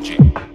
technology.